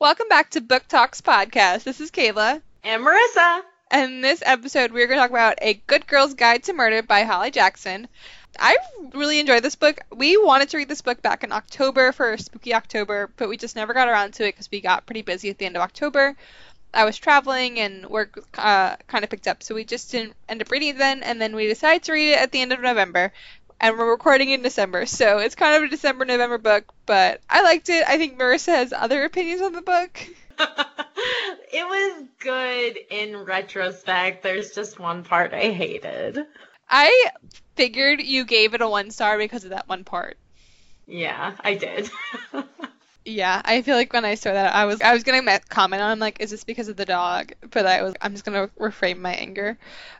Welcome back to Book Talks Podcast. This is Kayla. And Marissa. And in this episode, we're going to talk about A Good Girl's Guide to Murder by Holly Jackson. I really enjoyed this book. We wanted to read this book back in October for Spooky October, but we just never got around to it because we got pretty busy at the end of October. I was traveling and work uh, kind of picked up, so we just didn't end up reading it then. And then we decided to read it at the end of November, and we're recording in December, so it's kind of a December November book. But I liked it. I think Marissa has other opinions on the book. it was good in retrospect. There's just one part I hated. I figured you gave it a one star because of that one part. Yeah, I did. Yeah, I feel like when I saw that, I was I was gonna comment on like, is this because of the dog? But I was I'm just gonna reframe my anger.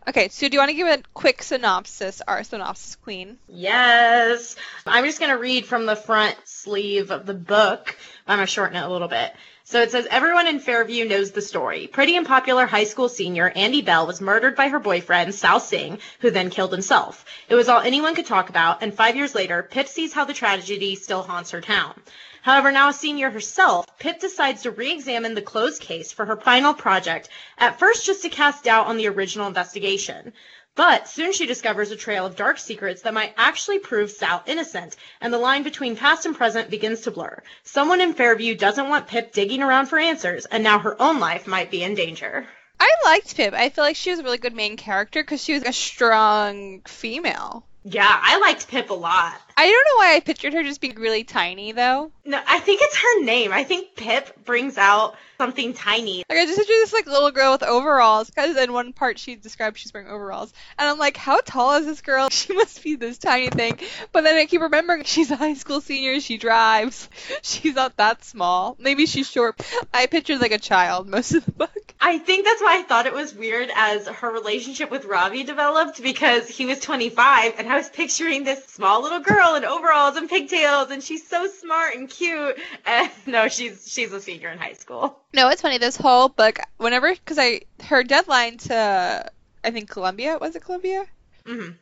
Okay, so do you want to give a quick synopsis, our synopsis queen? Yes, I'm just gonna read from the front sleeve of the book. I'm gonna shorten it a little bit. So it says everyone in Fairview knows the story. Pretty and popular high school senior Andie Bell was murdered by her boyfriend, Sal Singh, who then killed himself. It was all anyone could talk about, and five years later, Pip sees how the tragedy still haunts her town. However, now a senior herself, Pip decides to re-examine the closed case for her final project, at first just to cast doubt on the original investigation. But soon she discovers a trail of dark secrets that might actually prove Sal innocent, and the line between past and present begins to blur. Someone in Fairview doesn't want Pip digging around for answers, and now her own life might be in danger. I liked Pip. I feel like she was a really good main character because she was a strong female. Yeah, I liked Pip a lot. I don't know why I pictured her just being really tiny though. No, I think it's her name. I think Pip brings out something tiny. Like I just picture this like little girl with overalls because in one part she describes she's wearing overalls, and I'm like, how tall is this girl? She must be this tiny thing. But then I keep remembering she's a high school senior. She drives. She's not that small. Maybe she's short. I pictured like a child most of the book. I think that's why I thought it was weird as her relationship with Ravi developed because he was 25 and I was picturing this small little girl in overalls and pigtails and she's so smart and cute. And no, she's she's a senior in high school. No, it's funny. This whole book, whenever, because I her deadline to, I think Columbia was it Columbia? Mm-hmm.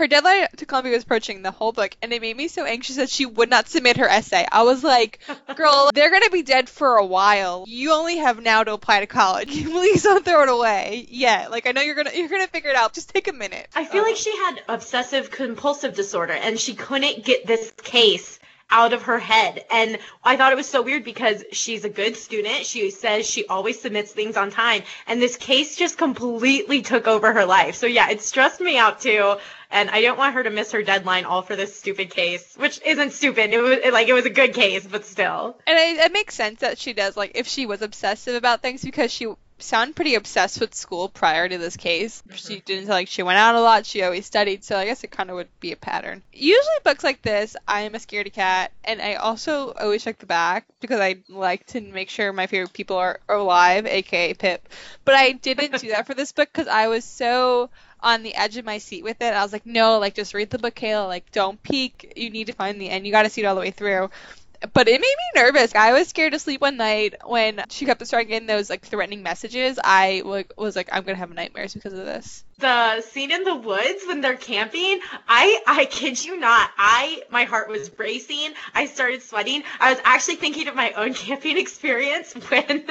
Her deadline to Columbia was approaching the whole book, and it made me so anxious that she would not submit her essay. I was like, "Girl, they're gonna be dead for a while. You only have now to apply to college. Please don't throw it away yet. Like I know you're gonna you're gonna figure it out. Just take a minute." I feel um, like she had obsessive compulsive disorder, and she couldn't get this case out of her head. And I thought it was so weird because she's a good student. She says she always submits things on time. And this case just completely took over her life. So yeah, it stressed me out too. And I don't want her to miss her deadline all for this stupid case, which isn't stupid. It was like it was a good case, but still. And it, it makes sense that she does like if she was obsessive about things because she sound pretty obsessed with school prior to this case. Mm-hmm. She didn't like she went out a lot. She always studied, so I guess it kind of would be a pattern. Usually books like this, I am a scaredy cat, and I also always check the back because I like to make sure my favorite people are, are alive, aka Pip. But I didn't do that for this book because I was so on the edge of my seat with it. I was like, no, like just read the book, Kayla. Like don't peek. You need to find the end. You got to see it all the way through but it made me nervous. I was scared to sleep one night when she kept starting getting those like threatening messages. I was like, I'm gonna have nightmares because of this the scene in the woods when they're camping, I I kid you not, I my heart was racing. I started sweating. I was actually thinking of my own camping experience when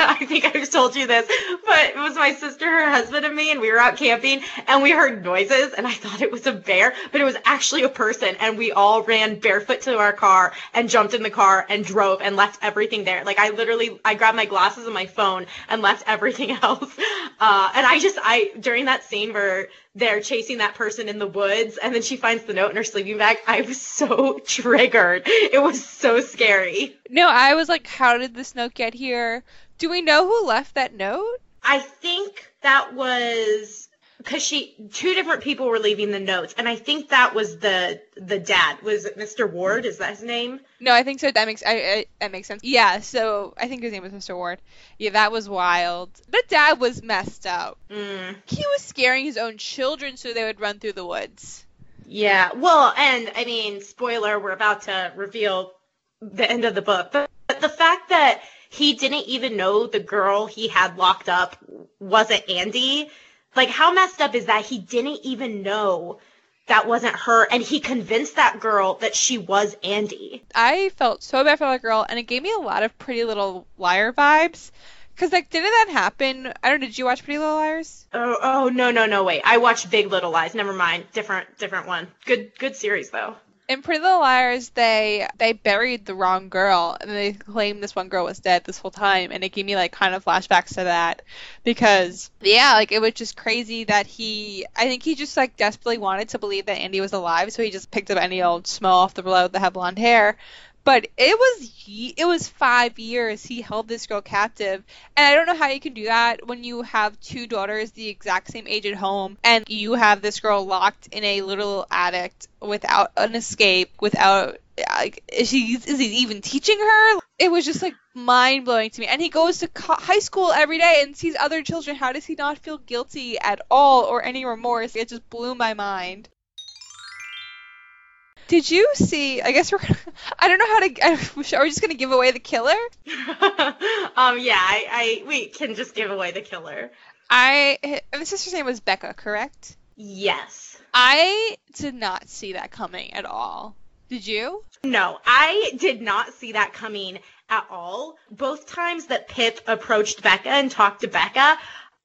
I think I've told you this, but it was my sister, her husband, and me, and we were out camping and we heard noises and I thought it was a bear, but it was actually a person, and we all ran barefoot to our car and jumped in the car and drove and left everything there. Like I literally I grabbed my glasses and my phone and left everything else. Uh, and I just I during that that scene where they're chasing that person in the woods and then she finds the note in her sleeping bag, I was so triggered. It was so scary. No, I was like, how did this note get here? Do we know who left that note? I think that was because she two different people were leaving the notes and i think that was the the dad. Was it mr ward? Is that his name? No i think so. That makes I, I, that makes sense. Yeah so i think his name was mr ward. Yeah that was wild. The dad was messed up. Mm. he was scaring his own children so they would run through the woods. Yeah well and i mean spoiler we're about to reveal the end of the book but, but the fact that he didn't even know the girl he had locked up wasn't andie like how messed up is that he didn't even know that wasn't her and he convinced that girl that she was Andie. I felt so bad for that girl, and it gave me a lot of Pretty Little Liar vibes. Cause like, didn't that happen? I don't. know, Did you watch Pretty Little Liars? Oh, oh no, no, no, wait. I watched Big Little Lies. Never mind. Different, different one. Good, good series though. In Pretty Little Liars, they they buried the wrong girl, and they claimed this one girl was dead this whole time, and it gave me like kind of flashbacks to that, because yeah, like it was just crazy that he, I think he just like desperately wanted to believe that Andie was alive, so he just picked up any old schmo off the road that had blonde hair. But it was it was five years he held this girl captive, and I don't know how you can do that when you have two daughters the exact same age at home, and you have this girl locked in a little attic without an escape, without like is he is he even teaching her? It was just like mind blowing to me. And he goes to co- high school every day and sees other children. How does he not feel guilty at all or any remorse? It just blew my mind. Did you see? I guess we're. I don't know how to. I, are we just gonna give away the killer? um, yeah, I, I, we can just give away the killer. I. The sister's name was Becca, correct? Yes. I did not see that coming at all. Did you? No, I did not see that coming at all. Both times that Pip approached Becca and talked to Becca,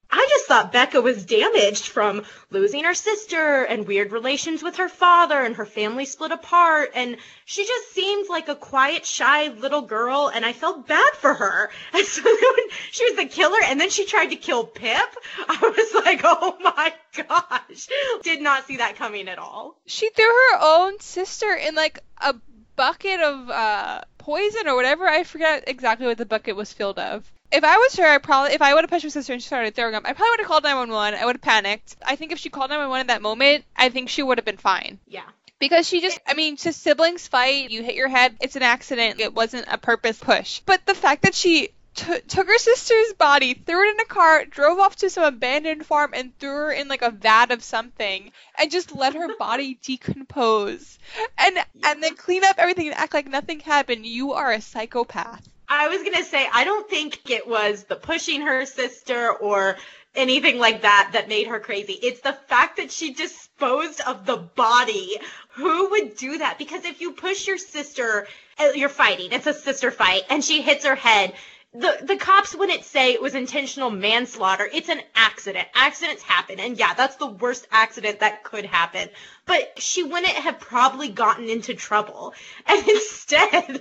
I just thought Becca was damaged from losing her sister and weird relations with her father and her family split apart and she just seemed like a quiet, shy little girl and I felt bad for her. And so when she was the killer and then she tried to kill Pip, I was like, oh my gosh. Did not see that coming at all. She threw her own sister in like a bucket of uh, poison or whatever. I forget exactly what the bucket was filled of. If I was her, I probably if I would have pushed my sister and she started throwing up, I probably would have called 911. I would have panicked. I think if she called 911 in that moment, I think she would have been fine. Yeah. Because she just, I mean, just siblings fight, you hit your head, it's an accident, it wasn't a purpose push. But the fact that she t- took her sister's body, threw it in a car, drove off to some abandoned farm, and threw her in like a vat of something, and just let her body decompose, and and then clean up everything and act like nothing happened. You are a psychopath. I was gonna say I don't think it was the pushing her sister or anything like that that made her crazy. It's the fact that she disposed of the body. Who would do that? Because if you push your sister, uh, you're fighting. It's a sister fight, and she hits her head. The the cops wouldn't say it was intentional manslaughter. It's an accident. Accidents happen, and yeah, that's the worst accident that could happen. But she wouldn't have probably gotten into trouble, and instead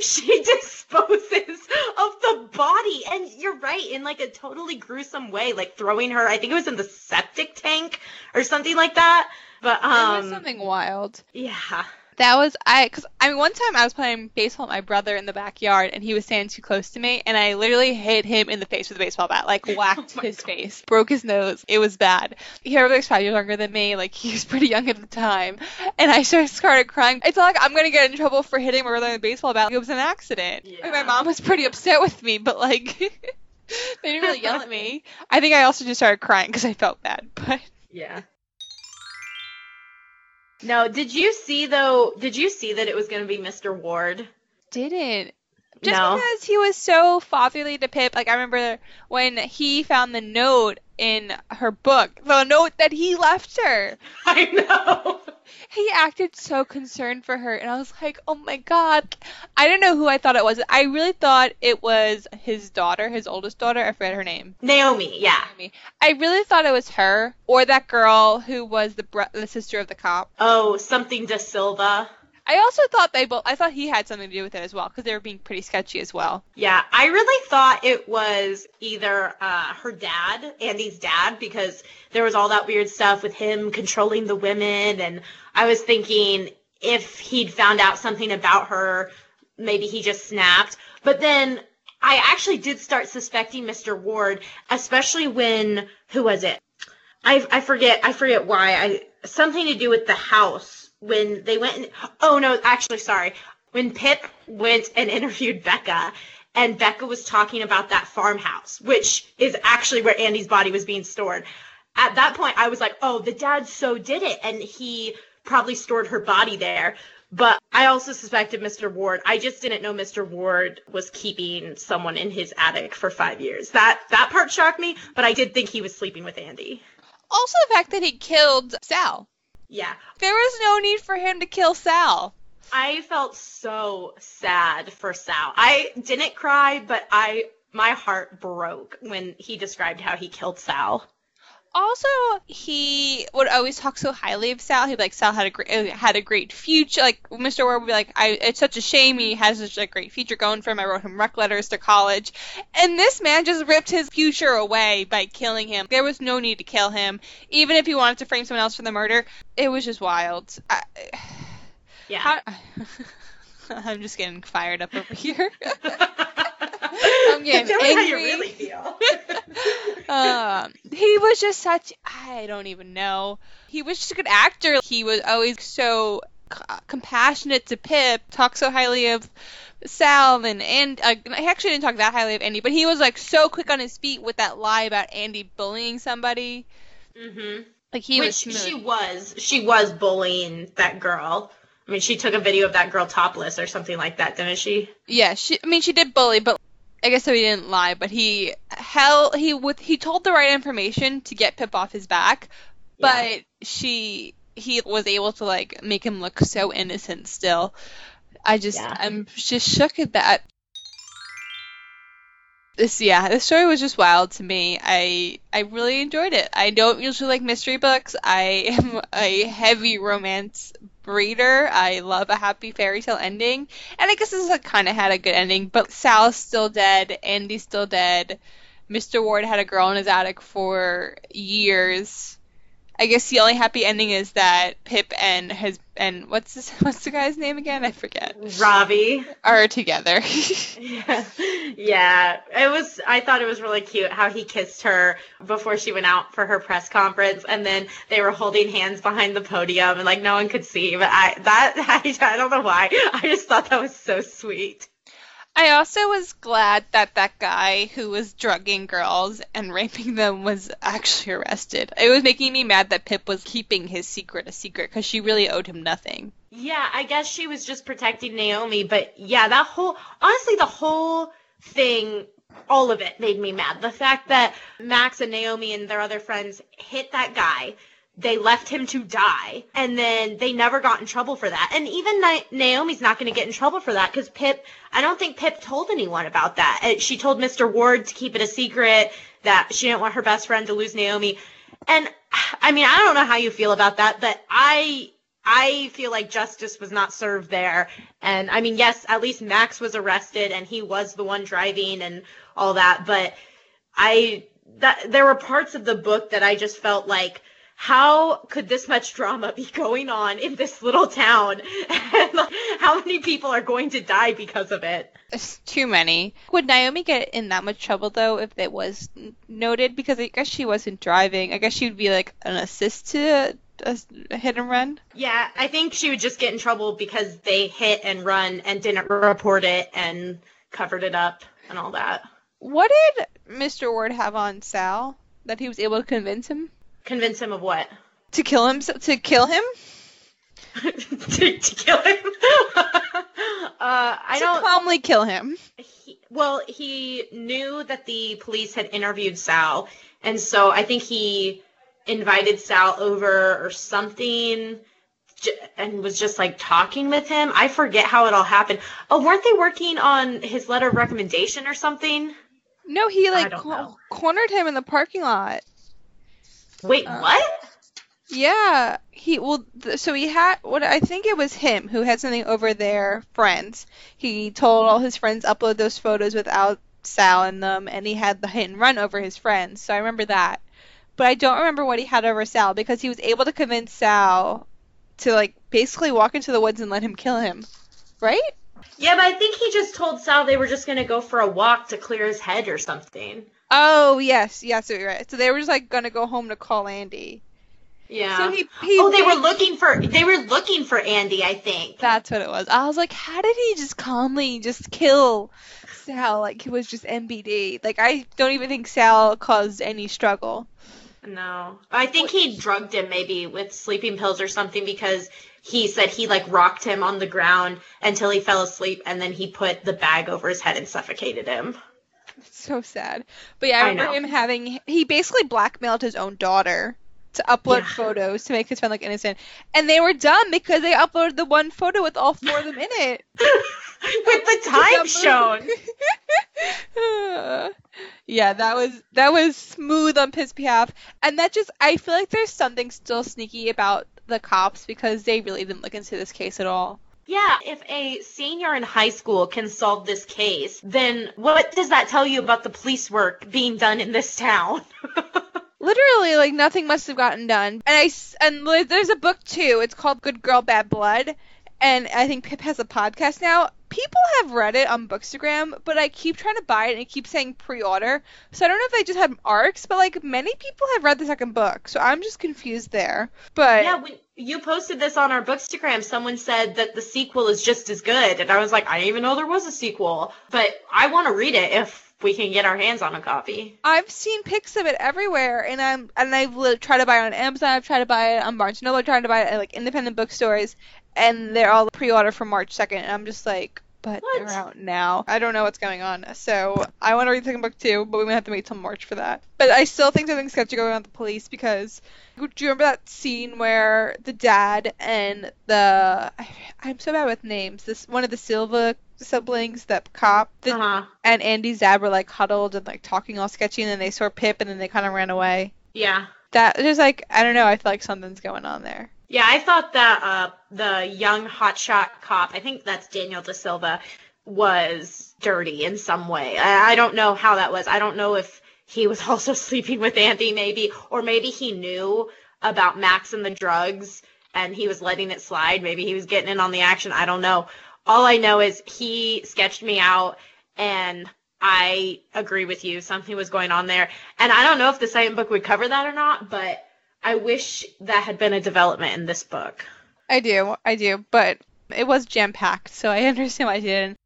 she disposes of the body. And you're right, in like a totally gruesome way, like throwing her. I think it was in the septic tank or something like that. But um, it was something wild. yeah. That was I, because I mean, one time I was playing baseball with my brother in the backyard, and he was standing too close to me, and I literally hit him in the face with a baseball bat, like oh whacked Oh his God. face, broke his nose. It was bad. He was like five years younger than me, like he was pretty young at the time, and I started started crying. I felt like I'm gonna get in trouble for hitting my brother with a baseball bat. It was an accident. Like, my mom was pretty upset with me, but like. They didn't really yell at me. I think I also just started crying because I felt bad. But Yeah. No, did you see though? Did you see that it was going to be Mr. Ward? didn't. Just No. because he was so fatherly to Pip. Like I remember when he found the note in her book, the note that he left her. I know. He acted so concerned for her, and I was like, oh my god. I didn't know who I thought it was. I really thought it was his daughter, his oldest daughter. I forget her name. Naomi, yeah. Naomi. I really thought it was her or that girl who was the br- the sister of the cop. Oh, something De Silva. I also thought they both. I thought he had something to do with it as well because they were being pretty sketchy as well. Yeah, I really thought it was either uh, her dad, Andie's dad, because there was all that weird stuff with him controlling the women, and I was thinking if he'd found out something about her, maybe he just snapped. But then I actually did start suspecting Mr. Ward, especially when who was it? I I forget I forget why I something to do with the house when they went and oh no actually sorry when Pip went and interviewed Becca and Becca was talking about that farmhouse which is actually where Andie's body was being stored at that point I was like oh the dad so did it and he probably stored her body there but I also suspected Mr. Ward. I just didn't know Mr. Ward was keeping someone in his attic for five years. That that part shocked me, but I did think he was sleeping with Andie. Also, the fact that he killed Sal. Yeah. There was no need for him to kill Sal. I felt so sad for Sal. I didn't cry, but I my heart broke when he described how he killed Sal. Also, he would always talk so highly of Sal. He'd be like, Sal had a great uh, had a great future. Like Mr. Ward would be like, I it's such a shame he has such a great future going for him. I wrote him rec letters to college, and this man just ripped his future away by killing him. There was no need to kill him, even if he wanted to frame someone else for the murder. It was just wild. I, Yeah. how, I'm just getting fired up over here. I'm getting Tell me how you angry. really feel. um, he was just such I don't even know. He was just a good actor. He was always so c- compassionate to Pip, talked so highly of Sal and and uh, I actually didn't talk that highly of Andie, but he was like so quick on his feet with that lie about Andie bullying somebody. mhm. Like he Which was smooth. she was. She was bullying that girl. I mean, she took a video of that girl topless or something like that, didn't she? Yeah, she. I mean, she did bully, but I guess so he didn't lie. But he hell he with he told the right information to get Pip off his back, but Yeah. she he was able to like make him look so innocent still. I just Yeah. I'm just shook at that. This yeah, this story was just wild to me. I I really enjoyed it. I don't usually like mystery books. I am a heavy romance reader. I love a happy fairy tale ending. And I guess this kind of had a good ending, but Sal's still dead, Andie's still dead. Mr. Ward had a girl in his attic for years. I guess the only happy ending is that Pip and his and what's this, what's the guy's name again? I forget. Robbie. Are together. Yeah. yeah, it was. I thought it was really cute how he kissed her before she went out for her press conference, and then they were holding hands behind the podium, and like no one could see. But I that I, I don't know why. I just thought that was so sweet. I also was glad that that guy who was drugging girls and raping them was actually arrested. It was making me mad that Pip was keeping his secret a secret because she really owed him nothing. Yeah, I guess she was just protecting Naomi, but yeah, that whole honestly the whole thing all of it made me mad. The fact that Max and Naomi and their other friends hit that guy, they left him to die, and then they never got in trouble for that. And even Na- Naomi's not going to get in trouble for that because Pip, I don't think Pip told anyone about that. Uh, She told Mr. Ward to keep it a secret, that she didn't want her best friend to lose Naomi. And I mean, I don't know how you feel about that, but I I feel like justice was not served there. And I mean, yes, at least Max was arrested and he was the one driving and all that, but I that there were parts of the book that I just felt like how could this much drama be going on in this little town? And like, how many people are going to die because of it? It's too many. Would Naomi get in that much trouble though if it was noted? Because I guess she wasn't driving. I guess she would be like an assist to a, a hit and run. Yeah, I think she would just get in trouble because they hit and run and didn't report it and covered it up and all that. What did Mr. Ward have on Sal that he was able to convince him Convince him of what? to kill him? To kill him? to, to kill him. uh, I to don't. calmly kill him. He, well, he knew that the police had interviewed Sal, and so I think he invited Sal over or something, and was just like talking with him. I forget how it all happened. Oh, weren't they working on his letter of recommendation or something? No, he like co- cornered him in the parking lot. Wait, Uh, what? Yeah, he well, th- so he had what I think it was him who had something over their friends. He told all his friends upload those photos without Sal in them, and he had the hit and run over his friends. So I remember that, but I don't remember what he had over Sal because he was able to convince Sal to like basically walk into the woods and let him kill him, right? Yeah, but I think he just told Sal they were just gonna go for a walk to clear his head or something. Oh yes, yes, you're right. So they were just like gonna go home to call Andie. Yeah. So he, he oh, they were looking for they were looking for Andie, I think. That's what it was. I was like, how did he just calmly just kill Sal like he was just MBD? Like I don't even think Sal caused any struggle. No. I think he drugged him maybe with sleeping pills or something because he said he like rocked him on the ground until he fell asleep and then he put the bag over his head and suffocated him. So sad. But yeah, I I remember know. him having he basically blackmailed his own daughter to upload Yeah. photos to make his friend look innocent, and they were dumb because they uploaded the one photo with all four of them in it. With the time shown. yeah, that was that was smooth on his behalf, and that just I feel like there's something still sneaky about the cops because they really didn't look into this case at all. Yeah, if a senior in high school can solve this case, then what does that tell you about the police work being done in this town? Literally, like nothing must have gotten done. And I and there's a book too. It's called Good Girl Bad Blood, and I think Pip has a podcast now. People have read it on Bookstagram, but I keep trying to buy it and it keeps saying pre-order. So I don't know if they just have arcs, but like many people have read the second book, so I'm just confused there. But yeah, when you posted this on our Bookstagram, someone said that the sequel is just as good, and I was like, I didn't even know there was a sequel, but I want to read it if we can get our hands on a copy. I've seen pics of it everywhere, and I'm and I've li- tried to buy it on Amazon. I've tried to buy it on Barnes and Noble. Tried to buy it at like independent bookstores, and they're all pre-order for March second. And I'm just like, but What? they're out now. I don't know what's going on. So I want to read the second book too, but we might have to wait till March for that. But I still think something's sketchy going on with the police because do you remember that scene where the dad and the I, I'm so bad with names. This one of the Silva siblings, that cop, the Uh-huh. and Andie's dad were like huddled and like talking all sketchy, and then they saw Pip, and then they kind of ran away. Yeah. That just like I don't know. I feel like something's going on there. Yeah, I thought that uh, the young hotshot cop, I think that's Daniel De Silva, was dirty in some way. I, I don't know how that was. I don't know if he was also sleeping with Andie, maybe, or maybe he knew about Max and the drugs and he was letting it slide. Maybe he was getting in on the action. I don't know. All I know is he sketched me out and I agree with you. Something was going on there. And I don't know if the second book would cover that or not, but I wish that had been a development in this book. I do, I do, but it was jam packed, so I understand why I didn't.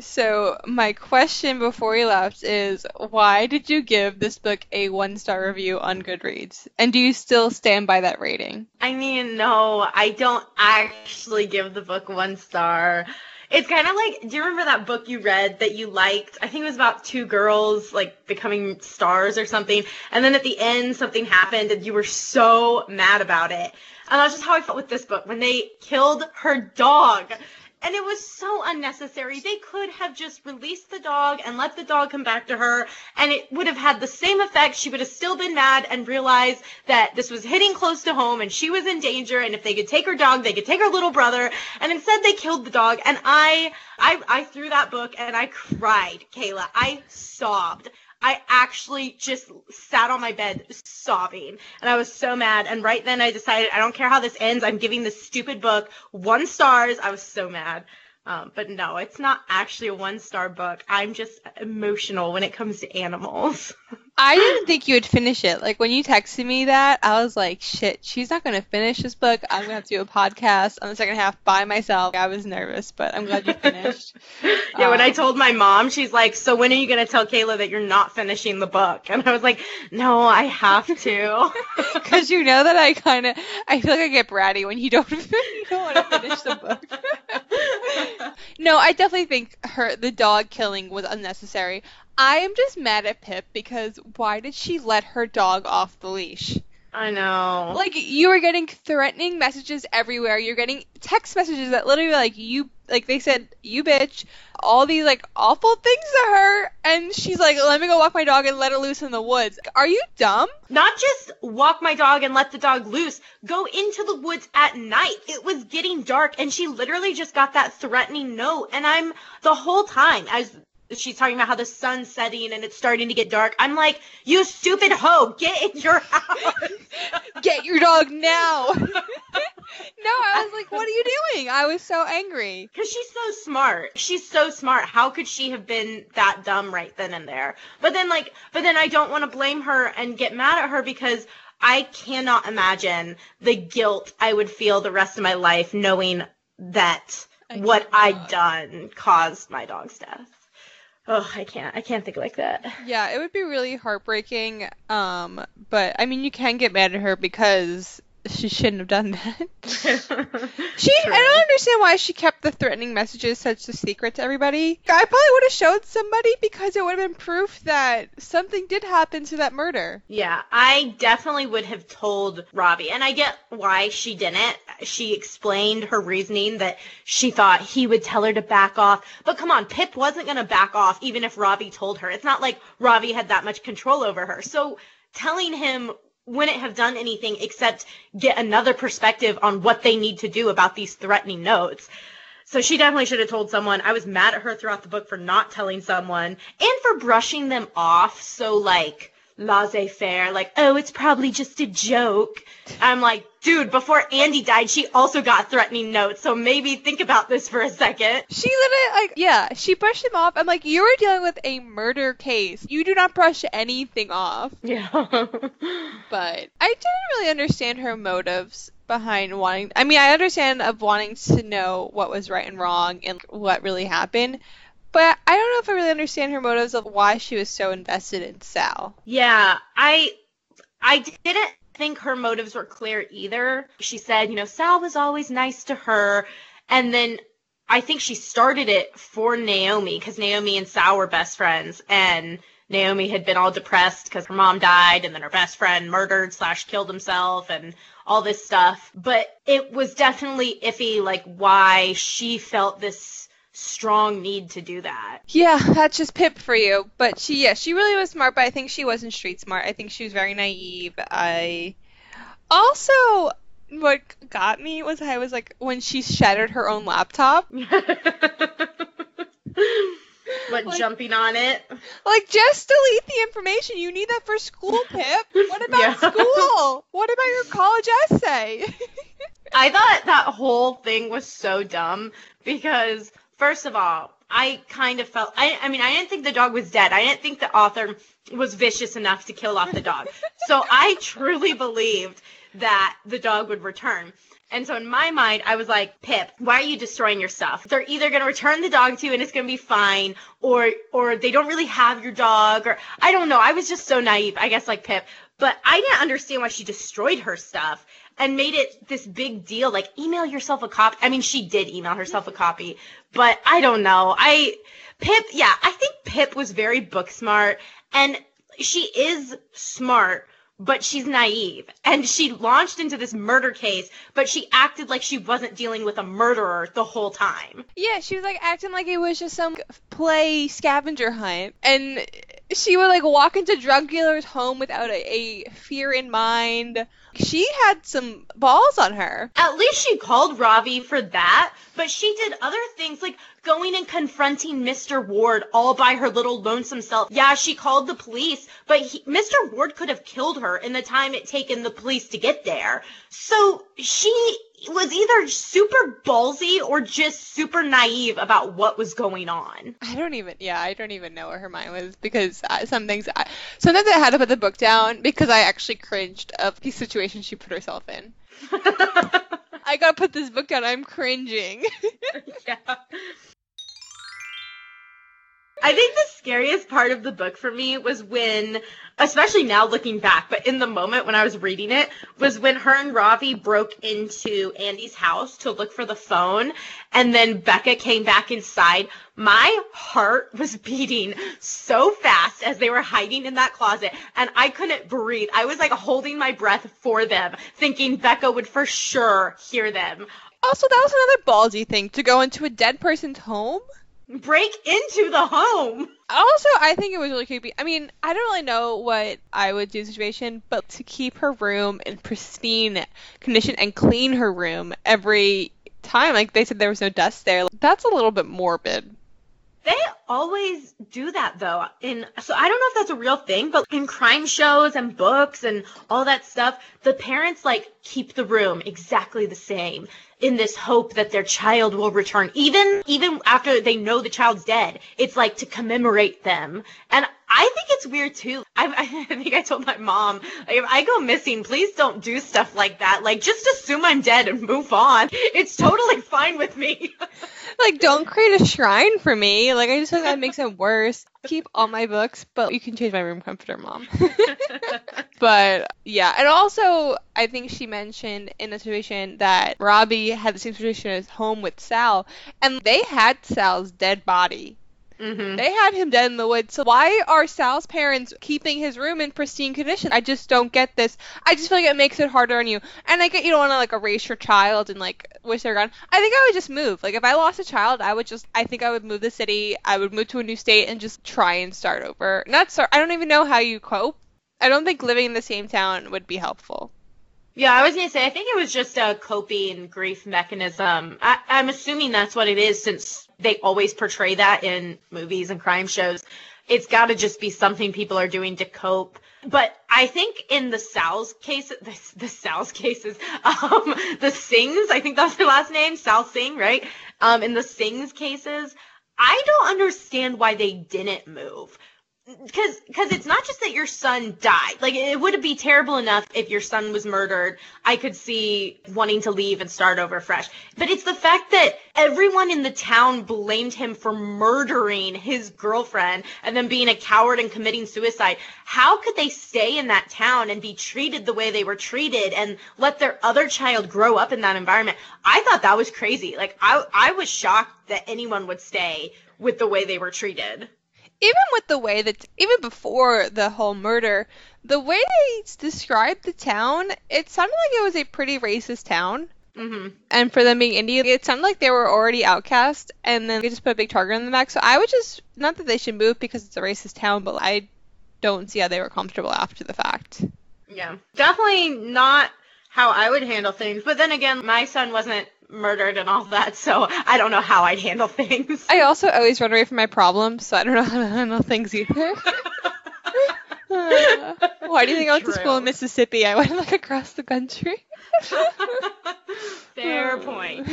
So my question before we left is, why did you give this book a one star review on Goodreads? And do you still stand by that rating? I mean, no, I don't actually give the book one star. It's kind of like, do you remember that book you read that you liked? I think it was about two girls like becoming stars or something. And then at the end, something happened and you were so mad about it. And that's just how I felt with this book when they killed her dog. And it was so unnecessary. They could have just released the dog and let the dog come back to her, and it would have had the same effect. She would have still been mad and realized that this was hitting close to home and she was in danger. And if they could take her dog, they could take her little brother. And instead, they killed the dog. And I, I, I threw that book and I cried, Kayla. I sobbed. I actually just sat on my bed sobbing and I was so mad. And right then I decided I don't care how this ends. I'm giving this stupid book one stars. I was so mad. Um, but no, it's not actually a one star book. I'm just emotional when it comes to animals. I didn't think you would finish it. Like when you texted me that, I was like, shit, she's not gonna finish this book. I'm gonna have to do a podcast on the second half by myself. I was nervous, but I'm glad you finished. yeah, when I Um, told my mom, she's like, So when are you going to tell Kayla that you're not finishing the book? And I was like, No, I have to. Because you know that I kind of, I feel like I get bratty when you don't, you don't want to finish the book. no, I definitely think her, the dog killing was unnecessary. I am just mad at Pip because why did she let her dog off the leash? I know. Like you were getting threatening messages everywhere. You're getting text messages that literally were like you, like they said you bitch, all these like awful things to her, and she's like, let me go walk my dog and let her loose in the woods. Are you dumb? Not just walk my dog and let the dog loose, go into the woods at night. It was getting dark and she literally just got that threatening note. And I'm the whole time as she's talking about how the sun's setting and it's starting to get dark. I'm like, you stupid hoe, get in your house. Get your dog now. no, I was like, what are you doing? I was so angry. Because she's so smart. She's so smart. How could she have been that dumb right then and there? But then, like, but then I don't want to blame her and get mad at her because I cannot imagine the guilt I would feel the rest of my life knowing that I what. I'd done caused my dog's death. Oh, I can't. I can't think like that. Yeah, it would be really heartbreaking. Um, but I mean, you can get mad at her because she shouldn't have done that. She, True. I don't understand why she kept the threatening messages such a secret to everybody. I probably would have showed somebody because it would have been proof that something did happen to that murder. Yeah, I definitely would have told Robbie, and I get why she didn't. She explained her reasoning that she thought he would tell her to back off. But come on, Pip wasn't going to back off even if Robbie told her. It's not like Robbie had that much control over her. So telling him wouldn't have done anything except get another perspective on what they need to do about these threatening notes. So she definitely should have told someone. I was mad at her throughout the book for not telling someone and for brushing them off so like laissez faire, like, oh, it's probably just a joke. I'm like, dude, before Andie died, she also got threatening notes, so maybe think about this for a second. She literally, like, yeah, she brushed him off. I'm like, you are dealing with a murder case. You do not brush anything off. Yeah. But I didn't really understand her motives behind wanting. I mean, I understand of wanting to know what was right and wrong and what really happened. But I don't know if I really understand her motives of why she was so invested in Sal. yeah, I I didn't think her motives were clear either. She said, you know, Sal was always nice to her, and then I think she started it for Naomi because Naomi and Sal were best friends, and Naomi had been all depressed because her mom died, and then her best friend murdered slash killed himself, and all this stuff. But it was definitely iffy, like why she felt this strong need to do that. Yeah, that's just Pip for you. But she, yeah, she really was smart, but I think she wasn't street smart. I think she was very naive. I also, what got me was I was like, when she shattered her own laptop, what Like- jumping on it? like just delete the information. You need that for school, Pip. What about Yeah. school? What about your college essay? I thought that whole thing was so dumb because, first of all, I kind of felt. I, I mean, I didn't think the dog was dead. I didn't think the author was vicious enough to kill off the dog. so I truly believed that the dog would return. And so in my mind, I was like, Pip, why are you destroying your stuff? They're either going to return the dog to you and it's going to be fine, or or they don't really have your dog, or I don't know. I was just so naive, I guess, like Pip. But I didn't understand why she destroyed her stuff and made it this big deal. Like, email yourself a copy. I mean, she did email herself a mm-hmm. copy, but I don't know. I Pip, yeah, I think Pip was very book smart, and she is smart, but she's naive. And she launched into this murder case, but she acted like she wasn't dealing with a murderer the whole time. yeah, she was like acting like it was just some play scavenger hunt, and she would like walk into drug dealers' home without a, a fear in mind. She had some balls on her. At least she called Ravi for that, but she did other things like going and confronting Mr. Ward all by her little lonesome self. Yeah, she called the police, but he, Mr. Ward could have killed her in the time it taken the police to get there. So she was either super ballsy or just super naive about what was going on. I don't even, yeah, I don't even know where her mind was because uh, some things, I, sometimes I had to put the book down because I actually cringed of the situation she put herself in. I gotta put this book down. I'm cringing. yeah. I think the scariest part of the book for me was when, especially now looking back, but in the moment when I was reading it, was when her and Ravi broke into Andie's house to look for the phone, and then Becca came back inside. My heart was beating so fast as they were hiding in that closet, and I couldn't breathe. I was like holding my breath for them, thinking Becca would for sure hear them. also, that was another ballsy thing to go into a dead person's home. Break into the home. Also, I think it was really creepy. I mean, I don't really know what I would do in the situation, but to keep her room in pristine condition and clean her room every time, like they said there was no dust there, that's a little bit morbid. They always do that though. In so I don't know if that's a real thing, but in crime shows and books and all that stuff, the parents like keep the room exactly the same in this hope that their child will return even even after they know the child's dead. It's like to commemorate them. And I think it's weird too. I, I think I told my mom, like, if I go missing, please don't do stuff like that. Like, just assume I'm dead and move on. It's totally fine with me. like, don't create a shrine for me. Like, I just think that makes it worse. Keep all my books, but you can change my room comforter, mom. but yeah, and also I think she mentioned in a situation that Robbie had the same situation as home with Sal, and they had Sal's dead body Mm-hmm. They had him dead in the woods. So why are Sal's parents keeping his room in pristine condition? I just don't get this. I just feel like it makes it harder on you. And I get you don't want to like erase your child and like wish they're gone. I think I would just move. Like if I lost a child, I would just I think I would move the city. I would move to a new state and just try and start over. Not start. I don't even know how you cope. I don't think living in the same town would be helpful. Yeah, I was gonna say I think it was just a coping grief mechanism. I, I'm assuming that's what it is since they always portray that in movies and crime shows. It's got to just be something people are doing to cope. But I think in the Sal's case, the, the Sal's cases, um, the Singhs, I think that's their last name, Sal Singh, right? Um, in the Singhs cases, I don't understand why they didn't move because because it's not just that your son died. Like it would be terrible enough if your son was murdered. I could see wanting to leave and start over fresh. But it's the fact that everyone in the town blamed him for murdering his girlfriend and then being a coward and committing suicide. How could they stay in that town and be treated the way they were treated and let their other child grow up in that environment? I thought that was crazy. Like i i was shocked that anyone would stay with the way they were treated even with the way that even before the whole murder, the way they described the town, it sounded like it was a pretty racist town. Mm-hmm. And for them being Indian, it sounded like they were already outcast, and then they just put a big target on the back. So I would just not that they should move because it's a racist town, but I don't see how they were comfortable after the fact. Yeah, definitely not how I would handle things. But then again, my son wasn't murdered and all that, so I don't know how I'd handle things. I also always run away from my problems, so I don't know how to handle things either. uh, why do you think I went to school in Mississippi? I went like across the country. Fair point.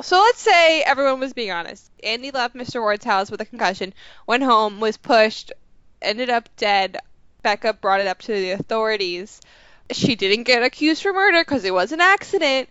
So let's say everyone was being honest. Andie left Mr. Ward's house with a concussion, went home, was pushed, ended up dead. Becca brought it up to the authorities she didn't get accused for murder because it was an accident.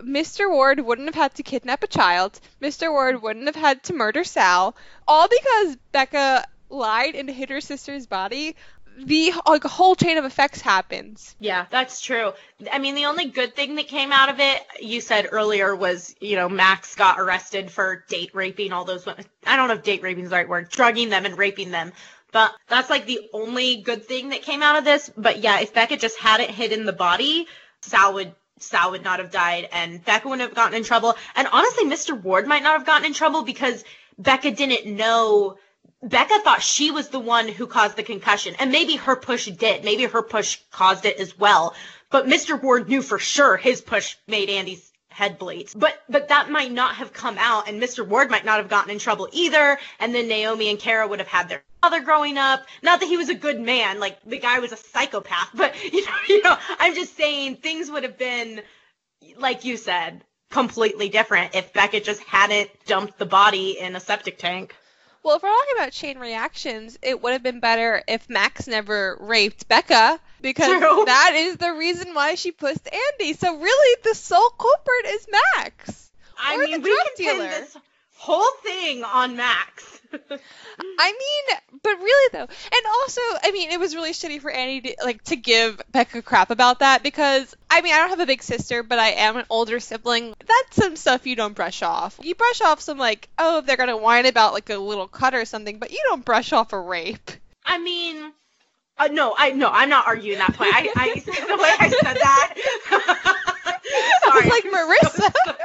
Mr. Ward wouldn't have had to kidnap a child. Mr. Ward wouldn't have had to murder Sal. All because Becca lied and hid her sister's body. The like whole chain of effects happens. Yeah, that's true. I mean, the only good thing that came out of it, you said earlier, was you know Max got arrested for date raping all those women. I don't know if date raping is the right word, drugging them and raping them. But that's like the only good thing that came out of this. But yeah, if Becca just hadn't hidden the body, Sal would Sal would not have died and Becca wouldn't have gotten in trouble. And honestly, Mr. Ward might not have gotten in trouble because Becca didn't know Becca thought she was the one who caused the concussion. And maybe her push did. Maybe her push caused it as well. But Mr. Ward knew for sure his push made Andie's head bleeds. But but that might not have come out and Mr. Ward might not have gotten in trouble either. And then Naomi and Kara would have had their father growing up. Not that he was a good man, like the guy was a psychopath, but you know, you know, I'm just saying things would have been like you said, completely different if Becca just hadn't dumped the body in a septic tank. Well, if we're talking about chain reactions, it would have been better if Max never raped Becca because True. that is the reason why she pushed Andie. So really, the sole culprit is Max. I mean, we can dealer. this whole thing on Max. I mean, but really though, and also, I mean, it was really shitty for Annie to like to give Becca crap about that because I mean, I don't have a big sister, but I am an older sibling. That's some stuff you don't brush off. You brush off some like, oh, they're gonna whine about like a little cut or something, but you don't brush off a rape. I mean. Uh, no, I no, I'm not arguing that point. I, I the way I said that. Sorry. I was like Marissa.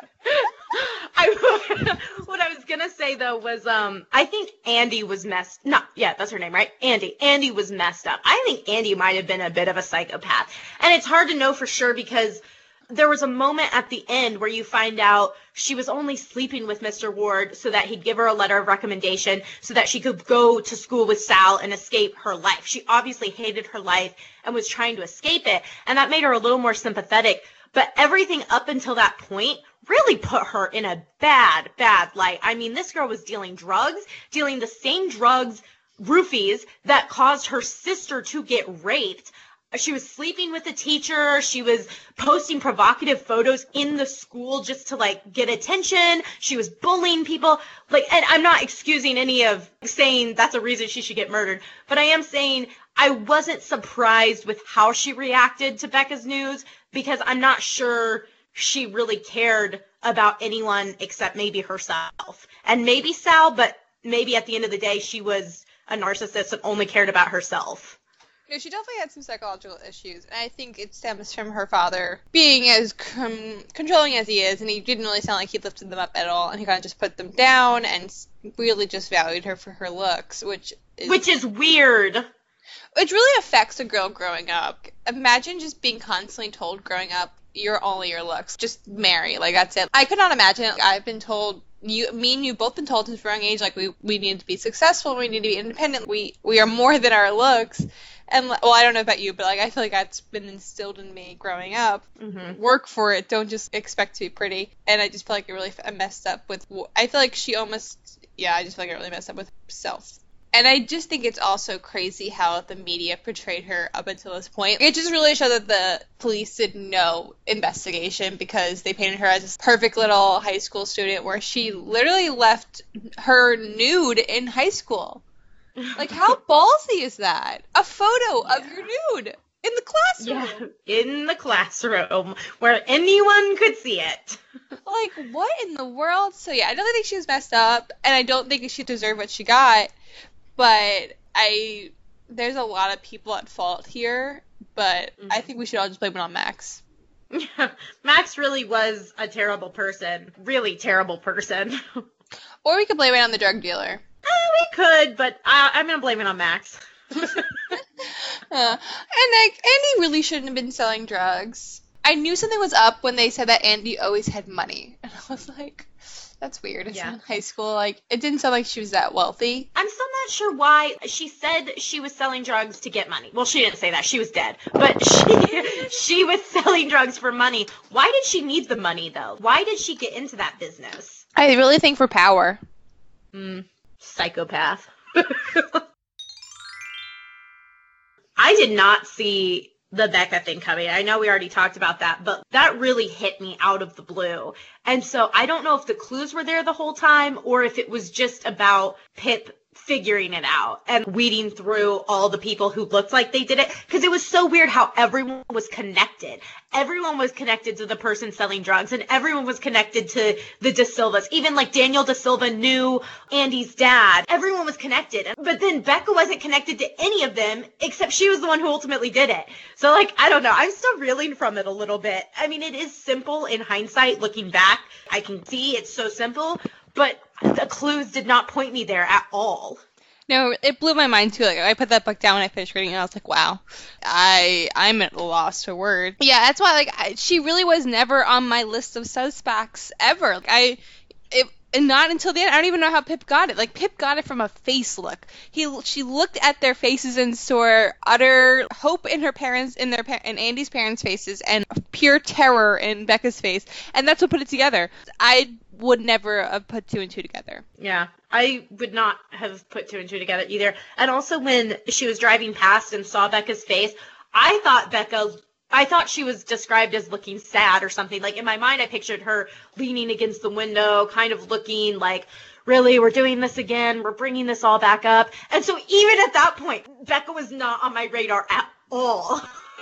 I, what I was gonna say though was um I think Andie was messed not yeah that's her name right Andie Andie was messed up I think Andie might have been a bit of a psychopath and it's hard to know for sure because there was a moment at the end where you find out she was only sleeping with Mr. Ward so that he'd give her a letter of recommendation so that she could go to school with Sal and escape her life. She obviously hated her life and was trying to escape it, and that made her a little more sympathetic. But everything up until that point really put her in a bad, bad light. I mean, this girl was dealing drugs, dealing the same drugs, roofies, that caused her sister to get raped. She was sleeping with a teacher. She was posting provocative photos in the school just to like get attention. She was bullying people. Like, and I'm not excusing any of saying that's a reason she should get murdered, but I am saying I wasn't surprised with how she reacted to Becca's news because I'm not sure she really cared about anyone except maybe herself and maybe Sal, but maybe at the end of the day she was a narcissist and only cared about herself. No, she definitely had some psychological issues, and I think it stems from her father being as com- controlling as he is, and he didn't really sound like he lifted them up at all, and he kind of just put them down and really just valued her for her looks, which is, which is weird. Which really affects a girl growing up. Imagine just being constantly told growing up, you're only your looks, just marry, like that's it. I could not imagine. I've been told you me and you both been told since a young age like we we need to be successful we need to be independent we we are more than our looks and well, I don't know about you, but like I feel like that's been instilled in me growing up. Mm-hmm. Work for it. Don't just expect to be pretty. And I just feel like it really I messed up with. I feel like she almost. Yeah, I just feel like it really messed up with self. And I just think it's also crazy how the media portrayed her up until this point. It just really showed that the police did no investigation because they painted her as this perfect little high school student where she literally left her nude in high school. Like, how ballsy is that? A photo yeah. of your nude in the classroom. Yeah, in the classroom where anyone could see it. like, what in the world? So, yeah, I don't think she was messed up, and I don't think she deserved what she got, but I. There's a lot of people at fault here, but mm-hmm. I think we should all just blame it on Max. Yeah, Max really was a terrible person. Really terrible person. or we could blame it on the drug dealer. Uh, we could, but I, I'm gonna blame it on Max. uh, and like Andie really shouldn't have been selling drugs. I knew something was up when they said that Andie always had money, and I was like, "That's weird." It's yeah. in high school. Like, it didn't sound like she was that wealthy. I'm still not sure why she said she was selling drugs to get money. Well, she didn't say that; she was dead. But she she was selling drugs for money. Why did she need the money though? Why did she get into that business? I really think for power. Hmm psychopath. I did not see the Becca thing coming. I know we already talked about that, but that really hit me out of the blue. And so I don't know if the clues were there the whole time or if it was just about Pip figuring it out and weeding through all the people who looked like they did it because it was so weird how everyone was connected. Everyone was connected to the person selling drugs and everyone was connected to the De Silvas. Even like Daniel De Silva knew Andie's dad. Everyone was connected. But then Becca wasn't connected to any of them except she was the one who ultimately did it. So like, I don't know. I'm still reeling from it a little bit. I mean, it is simple in hindsight looking back. I can see it's so simple, but the clues did not point me there at all. No, it blew my mind too. Like I put that book down when I finished reading it, and I was like, "Wow, I I'm at a loss for words." Yeah, that's why like I, she really was never on my list of suspects ever. Like, I it and not until the end. I don't even know how Pip got it. Like Pip got it from a face look. He she looked at their faces and saw utter hope in her parents, in their in Andie's parents' faces, and pure terror in Becca's face, and that's what put it together. I would never have put two and two together. Yeah, I would not have put two and two together either. And also, when she was driving past and saw Becca's face, I thought Becca. I thought she was described as looking sad or something. Like in my mind, I pictured her leaning against the window, kind of looking like, really, we're doing this again. We're bringing this all back up. And so even at that point, Becca was not on my radar at all.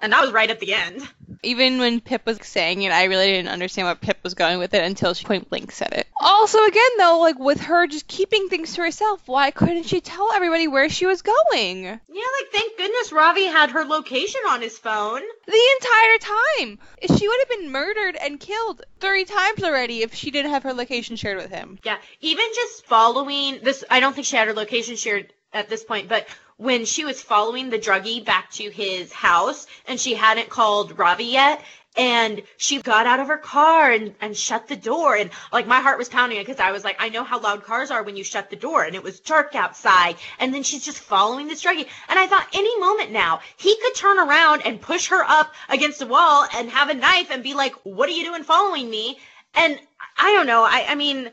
and that was right at the end even when Pip was saying it, I really didn't understand what Pip was going with it until she point blank said it. Also, again, though, like with her just keeping things to herself, why couldn't she tell everybody where she was going? Yeah, like thank goodness Ravi had her location on his phone. The entire time. She would have been murdered and killed three times already if she didn't have her location shared with him. Yeah, even just following this, I don't think she had her location shared at this point, but when she was following the druggie back to his house and she hadn't called Ravi yet, and she got out of her car and, and shut the door and like my heart was pounding because i was like i know how loud cars are when you shut the door and it was dark outside and then she's just following this druggie and i thought any moment now he could turn around and push her up against the wall and have a knife and be like what are you doing following me and i don't know i, I mean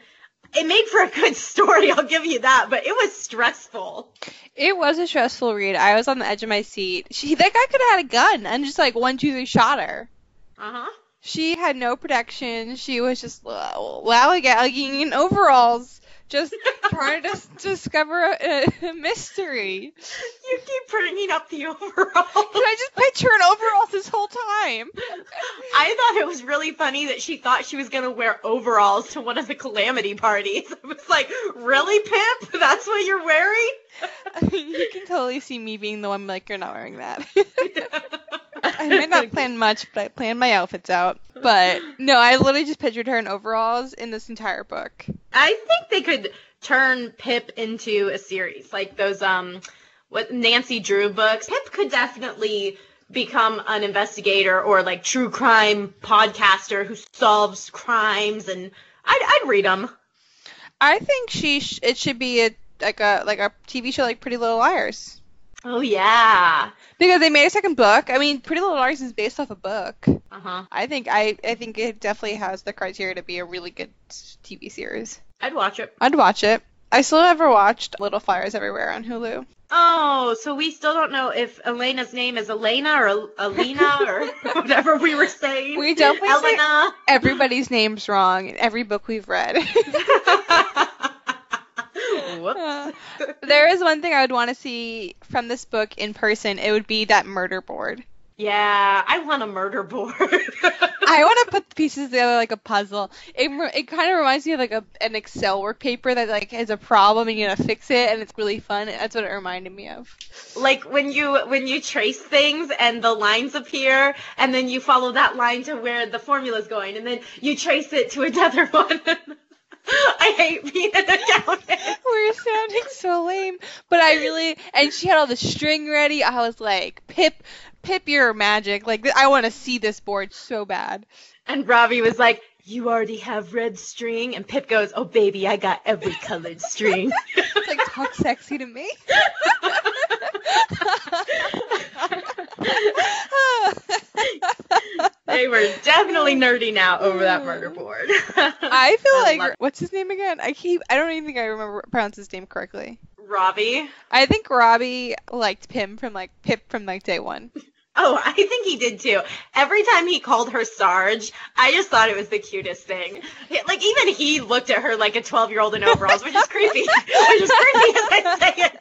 it made for a good story i'll give you that but it was stressful It was a stressful read. I was on the edge of my seat. She that guy could have had a gun and just like one, two, three shot her. uh-huh She had no protection. She was just lollygagging in overalls, just trying to discover a, a mystery. you keep bringing up the overall Can I just picture an overalls this whole time? I thought it was really funny that she thought she was going to wear overalls to one of the calamity parties. I was like, really, Pip? That's what you're wearing? you can totally see me being the one like you're not wearing that. I might not plan much, but I plan my outfits out. But no, I literally just pictured her in overalls in this entire book. I think they could turn Pip into a series, like those um, what Nancy Drew books. Pip could definitely become an investigator or like true crime podcaster who solves crimes, and I'd I'd read them. I think she sh- it should be a like a like a TV show like Pretty Little Liars. Oh yeah. Because they made a second book. I mean, Pretty Little Liars is based off a book. Uh huh. I think I I think it definitely has the criteria to be a really good TV series. I'd watch it. I'd watch it. I still never watched Little Fires Everywhere on Hulu. Oh, so we still don't know if Elena's name is Elena or Alina or whatever we were saying. We definitely Elena. everybody's name's wrong in every book we've read. Whoops. Uh, there is one thing I would want to see from this book in person. It would be that murder board. Yeah, I want a murder board. I want to put the pieces together like a puzzle. It it kind of reminds me of like a an Excel work paper that like has a problem and you gotta fix it and it's really fun. That's what it reminded me of. like when you when you trace things and the lines appear and then you follow that line to where the formula is going and then you trace it to another one. I hate being an accountant. We're sounding so lame, but I really and she had all the string ready. I was like, Pip, Pip, your magic. Like I want to see this board so bad. And Robbie was like, "You already have red string." And Pip goes, "Oh baby, I got every colored string." It's like talk sexy to me. they were definitely nerding out over that murder board. I feel I like what's his name again? I keep I don't even think I remember pronounce his name correctly. Robbie. I think Robbie liked Pim from like Pip from like day one. Oh, I think he did too. Every time he called her Sarge, I just thought it was the cutest thing. Like even he looked at her like a 12 year old in overalls, which is creepy. which is creepy as I say it.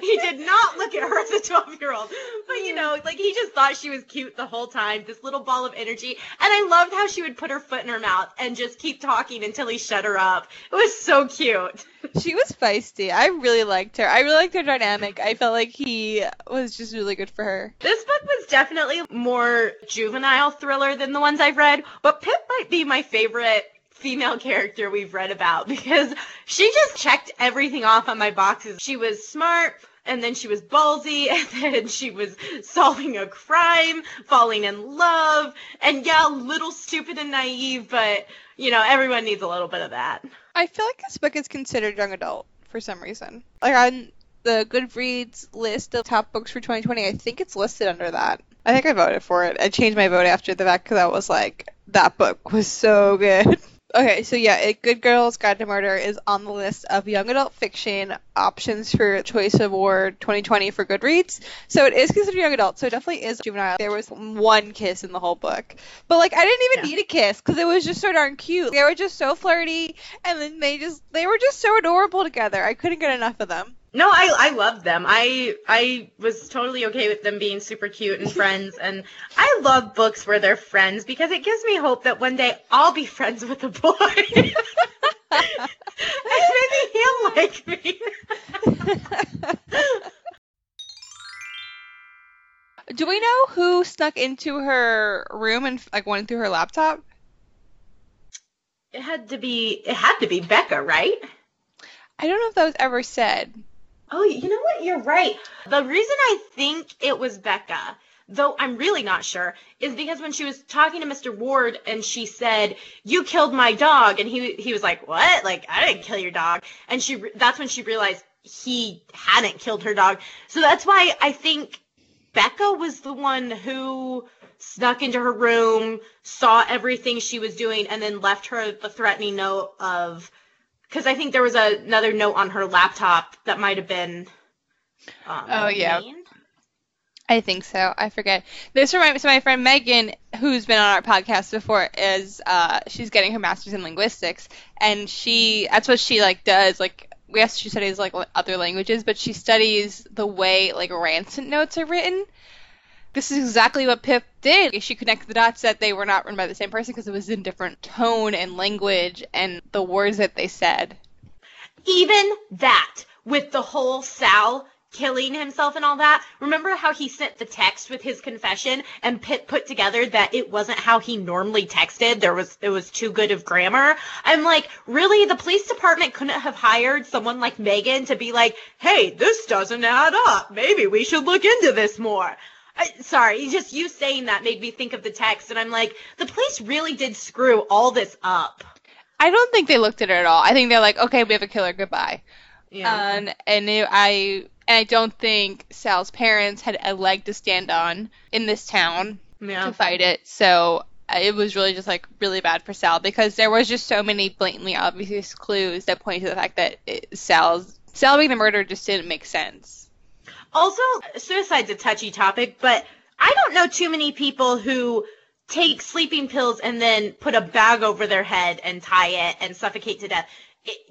He did not look at her as a 12 year old. But you know, like he just thought she was cute the whole time, this little ball of energy. And I loved how she would put her foot in her mouth and just keep talking until he shut her up. It was so cute. She was feisty. I really liked her. I really liked her dynamic. I felt like he was just really good for her. This book was definitely more juvenile thriller than the ones I've read, but Pip might be my favorite female character we've read about because she just checked everything off on my boxes. She was smart, and then she was ballsy, and then she was solving a crime, falling in love, and yeah, a little stupid and naive, but you know, everyone needs a little bit of that. I feel like this book is considered young adult for some reason. Like on the Goodreads list of top books for 2020, I think it's listed under that. I think I voted for it. I changed my vote after the fact because I was like, that book was so good. Okay, so yeah, it, Good Girls Guide to Murder is on the list of young adult fiction options for Choice Award 2020 for Goodreads. So it is considered young adult, so it definitely is juvenile. There was one kiss in the whole book. But like, I didn't even Yeah. need a kiss because it was just so darn cute. They were just so flirty, and then they just, they were just so adorable together. I couldn't get enough of them. No, I I loved them. I I was totally okay with them being super cute and friends and I love books where they're friends because it gives me hope that one day I'll be friends with a boy. and maybe he'll like me. Do we know who snuck into her room and like went through her laptop? It had to be it had to be Becca, right? I don't know if that was ever said. Oh, you know what? You're right. The reason I think it was Becca, though I'm really not sure, is because when she was talking to Mr. Ward and she said, "You killed my dog," and he he was like, "What? Like I didn't kill your dog," and she that's when she realized he hadn't killed her dog. So that's why I think Becca was the one who snuck into her room, saw everything she was doing, and then left her the threatening note of. Because I think there was a, another note on her laptop that might have been. Um, Oh, yeah. I think so. I forget. This reminds so my friend Megan, who's been on our podcast before, is uh she's getting her master's in linguistics, and she that's what she like does. Like yes, she studies like other languages, but she studies the way like rancid notes are written. This is exactly what Pip did. She connected the dots that they were not written by the same person because it was in different tone and language and the words that they said. Even that, with the whole Sal killing himself and all that. Remember how he sent the text with his confession and Pip put together that it wasn't how he normally texted. There was it was too good of grammar. I'm like, really? The police department couldn't have hired someone like Megan to be like, hey, this doesn't add up. Maybe we should look into this more. I, sorry, just you saying that made me think of the text, and I'm like, the police really did screw all this up. I don't think they looked at it at all. I think they're like, okay, we have a killer, goodbye. Yeah. And and it, I and I don't think Sal's parents had a leg to stand on in this town yeah. to fight it. So uh, it was really just like really bad for Sal because there was just so many blatantly obvious clues that point to the fact that it, Sal's Sal being the murderer just didn't make sense. Also, suicide's a touchy topic, but I don't know too many people who take sleeping pills and then put a bag over their head and tie it and suffocate to death.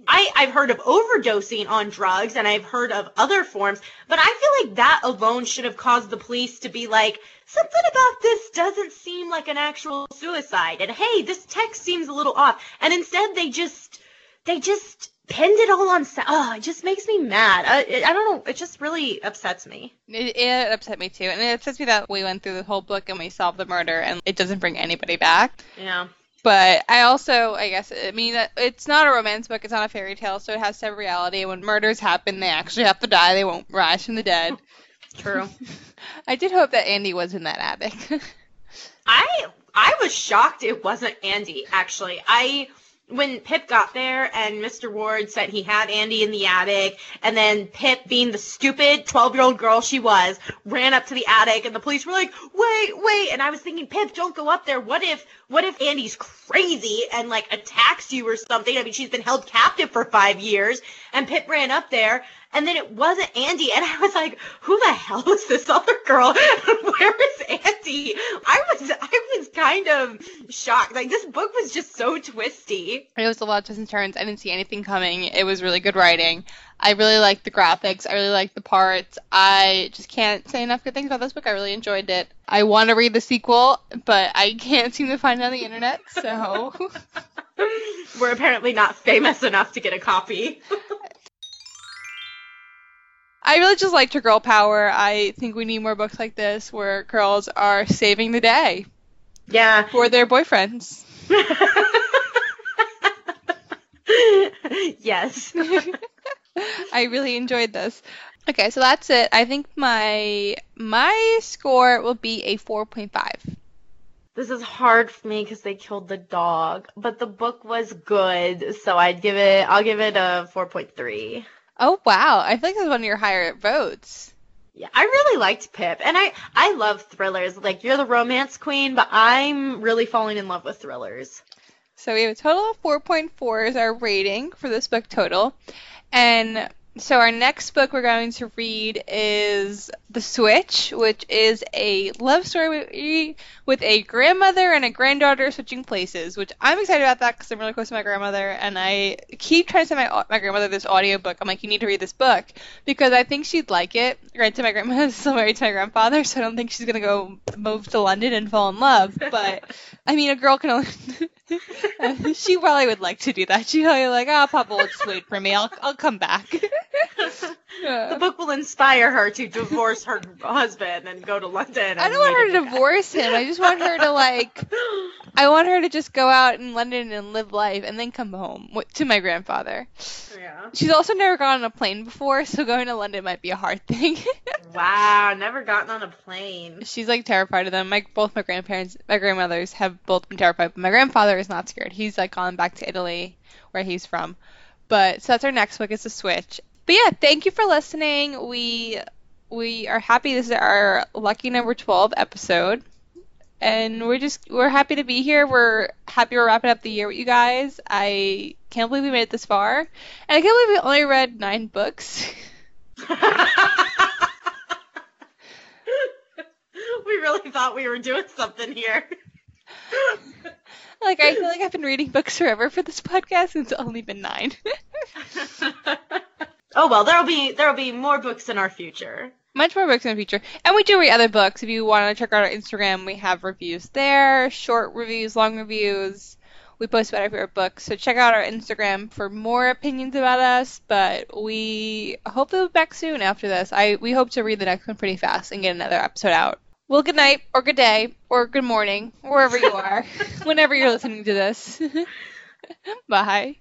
I, I've heard of overdosing on drugs and I've heard of other forms, but I feel like that alone should have caused the police to be like, something about this doesn't seem like an actual suicide. And hey, this text seems a little off. And instead they just, they just pinned it all on, Sa- oh, it just makes me mad. I, I don't know. It just really upsets me. It, it upset me too, and it upsets me that we went through the whole book and we solved the murder, and it doesn't bring anybody back. Yeah. But I also, I guess, I mean, it's not a romance book. It's not a fairy tale, so it has to have reality. When murders happen, they actually have to die. They won't rise from the dead. True. I did hope that Andie was in that attic. I I was shocked it wasn't Andie actually. I when Pip got there and Mr. Ward said he had Andie in the attic, and then Pip, being the stupid 12 year old girl she was, ran up to the attic, and the police were like, wait, wait. And I was thinking, Pip, don't go up there. What if, what if Andie's crazy and like attacks you or something? I mean, she's been held captive for five years, and Pip ran up there. And then it wasn't Andie, and I was like, "Who the hell is this other girl? Where is Andie?" I was, I was kind of shocked. Like this book was just so twisty. it was a lot of twists and turns. I didn't see anything coming. It was really good writing. I really like the graphics. I really like the parts. I just can't say enough good things about this book. I really enjoyed it. I want to read the sequel, but I can't seem to find it on the internet, so. We're apparently not famous enough to get a copy. I really just liked her girl power. I think we need more books like this where girls are saving the day yeah. for their boyfriends. yes. I really enjoyed this. Okay, so that's it. I think my my score will be a 4.5. This is hard for me because they killed the dog, but the book was good, so I'd give it. I'll give it a 4.3. Oh wow, I feel like this is one of your higher votes. Yeah, I really liked Pip, and I I love thrillers. Like you're the romance queen, but I'm really falling in love with thrillers. So we have a total of 4.4 is our rating for this book total. And so our next book we're going to read is The Switch, which is a love story with a grandmother and a granddaughter switching places, which I'm excited about that because I'm really close to my grandmother and I keep trying to send my, my grandmother this audiobook. I'm like, you need to read this book because I think she'd like it. Granted, my grandmother's still married to my grandfather, so I don't think she's going to go move to London and fall in love. But, I mean, a girl can only... she probably would like to do that. She'd probably like, oh, Papa will just wait for me. I'll, I'll come back. The book will inspire her to divorce her husband and go to London. I don't want her to divorce him. I just want her to like. I want her to just go out in London and live life, and then come home to my grandfather. Yeah. She's also never gone on a plane before, so going to London might be a hard thing. Wow, never gotten on a plane. She's like terrified of them. My both my grandparents, my grandmothers have both been terrified, but my grandfather is not scared. He's like gone back to Italy, where he's from. But so that's our next book is the Switch. But yeah, thank you for listening. We we are happy this is our lucky number twelve episode, and we're just we're happy to be here. We're happy we're wrapping up the year with you guys. I can't believe we made it this far, and I can't believe we only read nine books. we really thought we were doing something here. like I feel like I've been reading books forever for this podcast, and it's only been nine. oh well, there'll be there'll be more books in our future. Much more books in the future. And we do read other books. If you want to check out our Instagram, we have reviews there, short reviews, long reviews. We post about our favorite books. So check out our Instagram for more opinions about us. But we hope to be back soon after this. I we hope to read the next one pretty fast and get another episode out. Well, good night, or good day, or good morning, wherever you are, whenever you're listening to this. Bye.